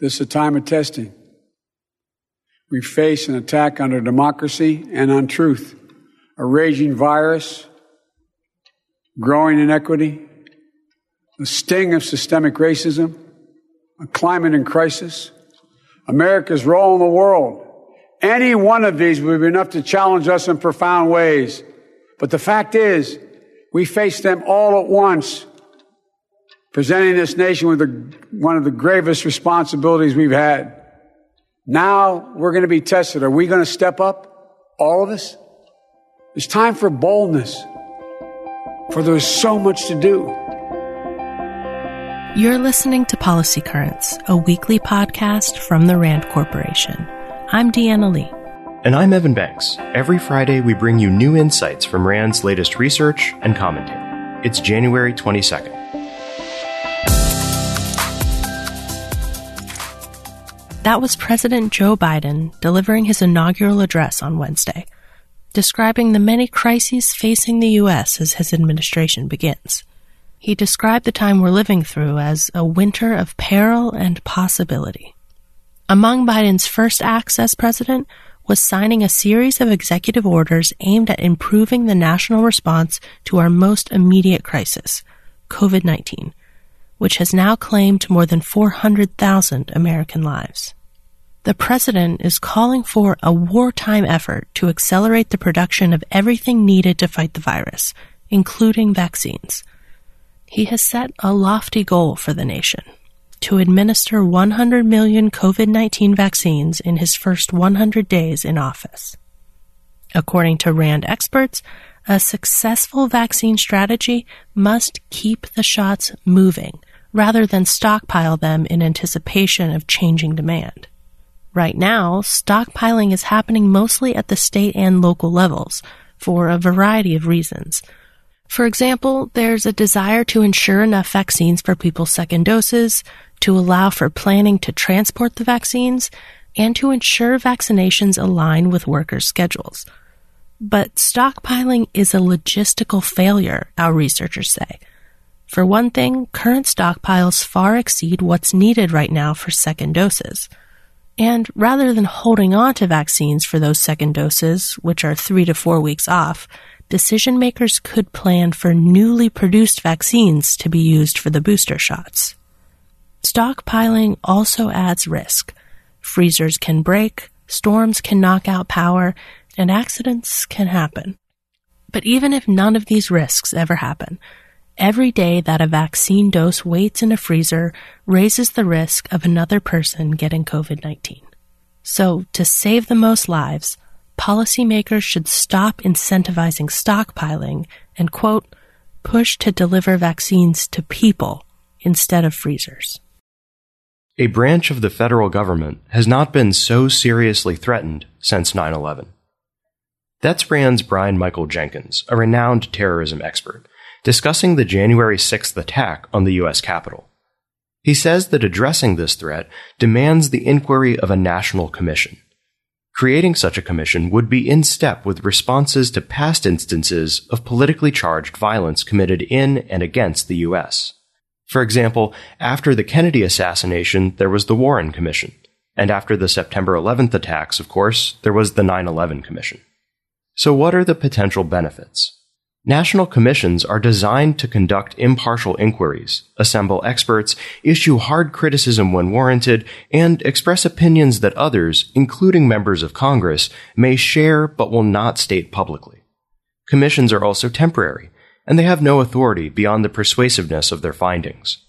This is a time of testing. We face an attack on our democracy and on truth, a raging virus, growing inequity, the sting of systemic racism, a climate in crisis, America's role in the world. Any one of these would be enough to challenge us in profound ways. But the fact is, we face them all at once, presenting this nation with the, one of the gravest responsibilities we've had. Now we're going to be tested. Are we going to step up? All of us? It's time for boldness, for there's so much to do. You're listening to Policy Currents, a weekly podcast from the RAND Corporation. I'm Deanna Lee. And I'm Evan Banks. Every Friday, we bring you new insights from RAND's latest research and commentary. It's January 22nd. That was President Joe Biden delivering his inaugural address on Wednesday, describing the many crises facing the U.S. as his administration begins. He described the time we're living through as a winter of peril and possibility. Among Biden's first acts as president was signing a series of executive orders aimed at improving the national response to our most immediate crisis, COVID 19, which has now claimed more than 400,000 American lives. The president is calling for a wartime effort to accelerate the production of everything needed to fight the virus, including vaccines. He has set a lofty goal for the nation to administer 100 million COVID 19 vaccines in his first 100 days in office. According to RAND experts, a successful vaccine strategy must keep the shots moving rather than stockpile them in anticipation of changing demand. Right now, stockpiling is happening mostly at the state and local levels for a variety of reasons. For example, there's a desire to ensure enough vaccines for people's second doses, to allow for planning to transport the vaccines, and to ensure vaccinations align with workers' schedules. But stockpiling is a logistical failure, our researchers say. For one thing, current stockpiles far exceed what's needed right now for second doses. And rather than holding on to vaccines for those second doses, which are three to four weeks off, decision makers could plan for newly produced vaccines to be used for the booster shots. Stockpiling also adds risk. Freezers can break, storms can knock out power, and accidents can happen. But even if none of these risks ever happen, Every day that a vaccine dose waits in a freezer raises the risk of another person getting COVID 19. So, to save the most lives, policymakers should stop incentivizing stockpiling and, quote, push to deliver vaccines to people instead of freezers. A branch of the federal government has not been so seriously threatened since 9 11. That's RAND's Brian Michael Jenkins, a renowned terrorism expert discussing the January 6th attack on the U.S. Capitol. He says that addressing this threat demands the inquiry of a national commission. Creating such a commission would be in step with responses to past instances of politically charged violence committed in and against the U.S. For example, after the Kennedy assassination, there was the Warren Commission. And after the September 11th attacks, of course, there was the 9 11 Commission. So, what are the potential benefits? National commissions are designed to conduct impartial inquiries, assemble experts, issue hard criticism when warranted, and express opinions that others, including members of Congress, may share but will not state publicly. Commissions are also temporary, and they have no authority beyond the persuasiveness of their findings.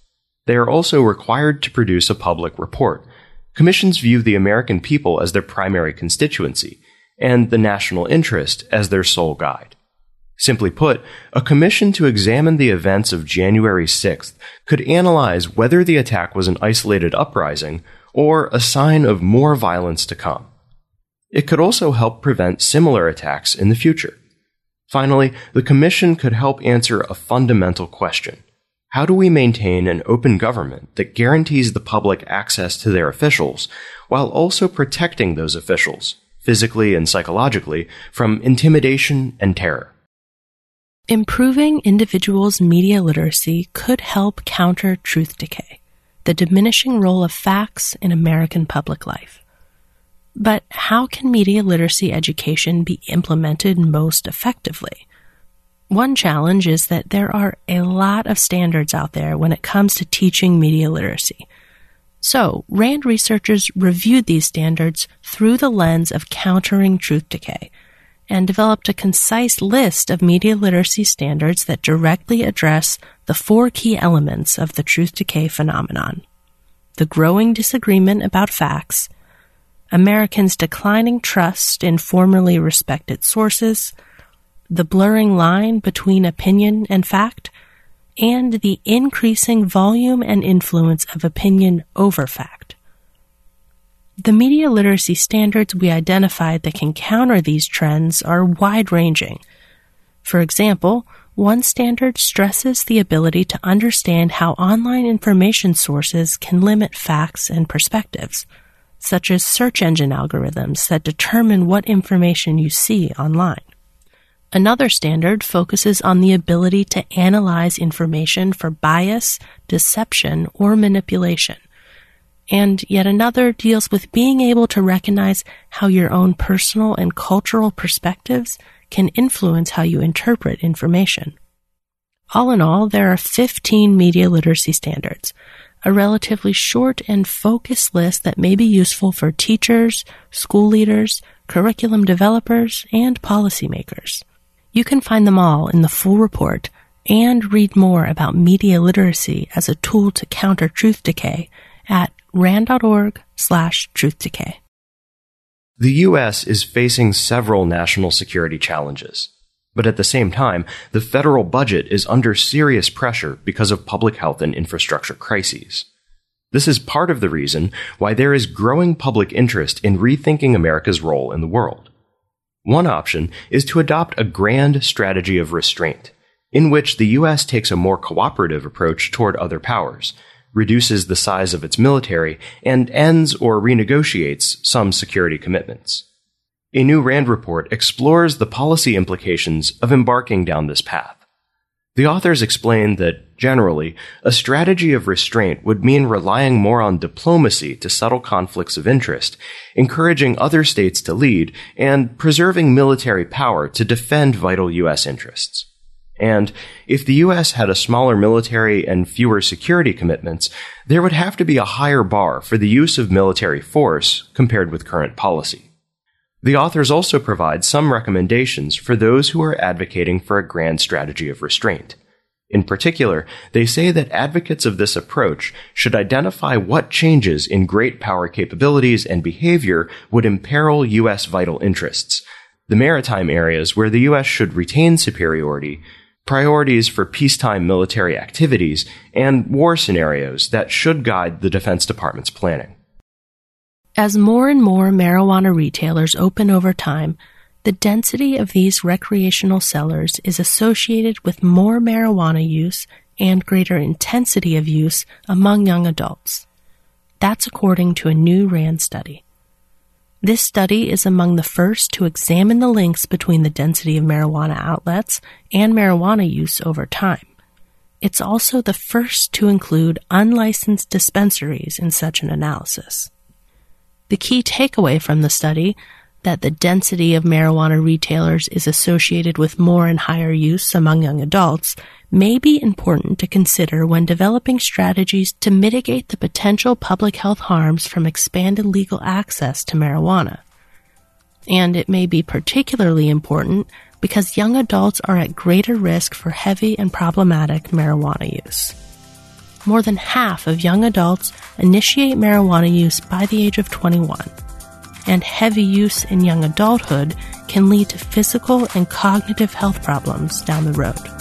They are also required to produce a public report. Commissions view the American people as their primary constituency, and the national interest as their sole guide. Simply put, a commission to examine the events of January 6th could analyze whether the attack was an isolated uprising or a sign of more violence to come. It could also help prevent similar attacks in the future. Finally, the Commission could help answer a fundamental question. How do we maintain an open government that guarantees the public access to their officials while also protecting those officials, physically and psychologically, from intimidation and terror? Improving individuals' media literacy could help counter truth decay. the diminishing role of facts in American public life. But how can media literacy education be implemented most effectively? One challenge is that there are a lot of standards out there when it comes to teaching media literacy. So, RAND researchers reviewed these standards through the lens of countering truth decay and developed a concise list of media literacy standards that directly address the four key elements of the truth decay phenomenon the growing disagreement about facts, Americans' declining trust in formerly respected sources, the blurring line between opinion and fact, and the increasing volume and influence of opinion over fact. The media literacy standards we identified that can counter these trends are wide ranging. For example, one standard stresses the ability to understand how online information sources can limit facts and perspectives, such as search engine algorithms that determine what information you see online. Another standard focuses on the ability to analyze information for bias, deception, or manipulation and yet another deals with being able to recognize how your own personal and cultural perspectives can influence how you interpret information. All in all, there are 15 media literacy standards, a relatively short and focused list that may be useful for teachers, school leaders, curriculum developers, and policymakers. You can find them all in the full report and read more about media literacy as a tool to counter truth decay at rand.org slash truth decay. The U.S. is facing several national security challenges. But at the same time, the federal budget is under serious pressure because of public health and infrastructure crises. This is part of the reason why there is growing public interest in rethinking America's role in the world. One option is to adopt a grand strategy of restraint, in which the U.S. takes a more cooperative approach toward other powers, reduces the size of its military, and ends or renegotiates some security commitments. A new RAND report explores the policy implications of embarking down this path. The authors explain that, generally, a strategy of restraint would mean relying more on diplomacy to settle conflicts of interest, encouraging other states to lead, and preserving military power to defend vital U.S. interests. And if the US had a smaller military and fewer security commitments, there would have to be a higher bar for the use of military force compared with current policy. The authors also provide some recommendations for those who are advocating for a grand strategy of restraint. In particular, they say that advocates of this approach should identify what changes in great power capabilities and behavior would imperil U.S. vital interests, the maritime areas where the U.S. should retain superiority, priorities for peacetime military activities, and war scenarios that should guide the Defense Department's planning. As more and more marijuana retailers open over time, the density of these recreational sellers is associated with more marijuana use and greater intensity of use among young adults. That's according to a new RAND study. This study is among the first to examine the links between the density of marijuana outlets and marijuana use over time. It's also the first to include unlicensed dispensaries in such an analysis. The key takeaway from the study that the density of marijuana retailers is associated with more and higher use among young adults may be important to consider when developing strategies to mitigate the potential public health harms from expanded legal access to marijuana. And it may be particularly important because young adults are at greater risk for heavy and problematic marijuana use. More than half of young adults initiate marijuana use by the age of 21 and heavy use in young adulthood can lead to physical and cognitive health problems down the road.